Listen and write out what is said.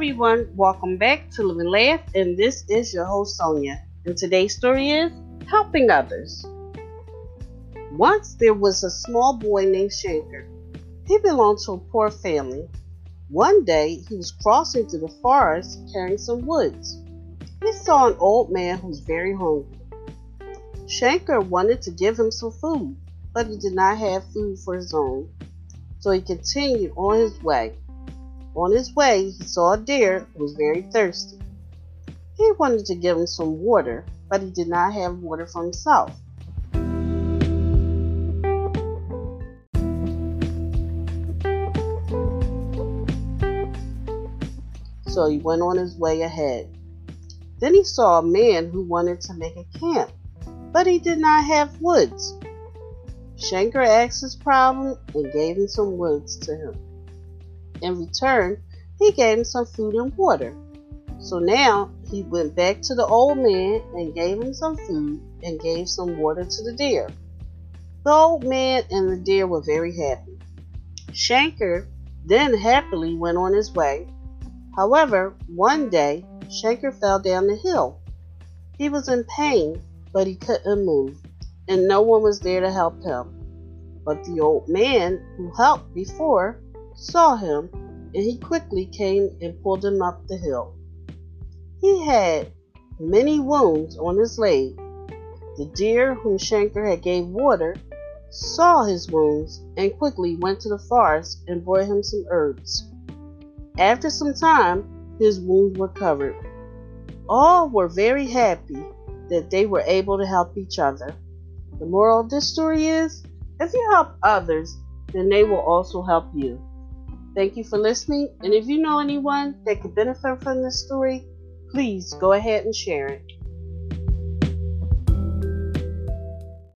everyone, welcome back to Live and Laugh, and this is your host Sonia. And today's story is Helping Others. Once there was a small boy named Shanker. He belonged to a poor family. One day he was crossing through the forest carrying some woods. He saw an old man who was very hungry. Shanker wanted to give him some food, but he did not have food for his own, so he continued on his way. On his way, he saw a deer who was very thirsty. He wanted to give him some water, but he did not have water for himself. So he went on his way ahead. Then he saw a man who wanted to make a camp, but he did not have woods. Shankar asked his problem and gave him some woods to him. In return, he gave him some food and water. So now he went back to the old man and gave him some food and gave some water to the deer. The old man and the deer were very happy. Shanker then happily went on his way. However, one day Shanker fell down the hill. He was in pain, but he couldn't move, and no one was there to help him. But the old man who helped before saw him, and he quickly came and pulled him up the hill. He had many wounds on his leg. The deer whom Shanker had gave water saw his wounds and quickly went to the forest and brought him some herbs. After some time, his wounds were covered. All were very happy that they were able to help each other. The moral of this story is if you help others, then they will also help you. Thank you for listening. And if you know anyone that could benefit from this story, please go ahead and share it.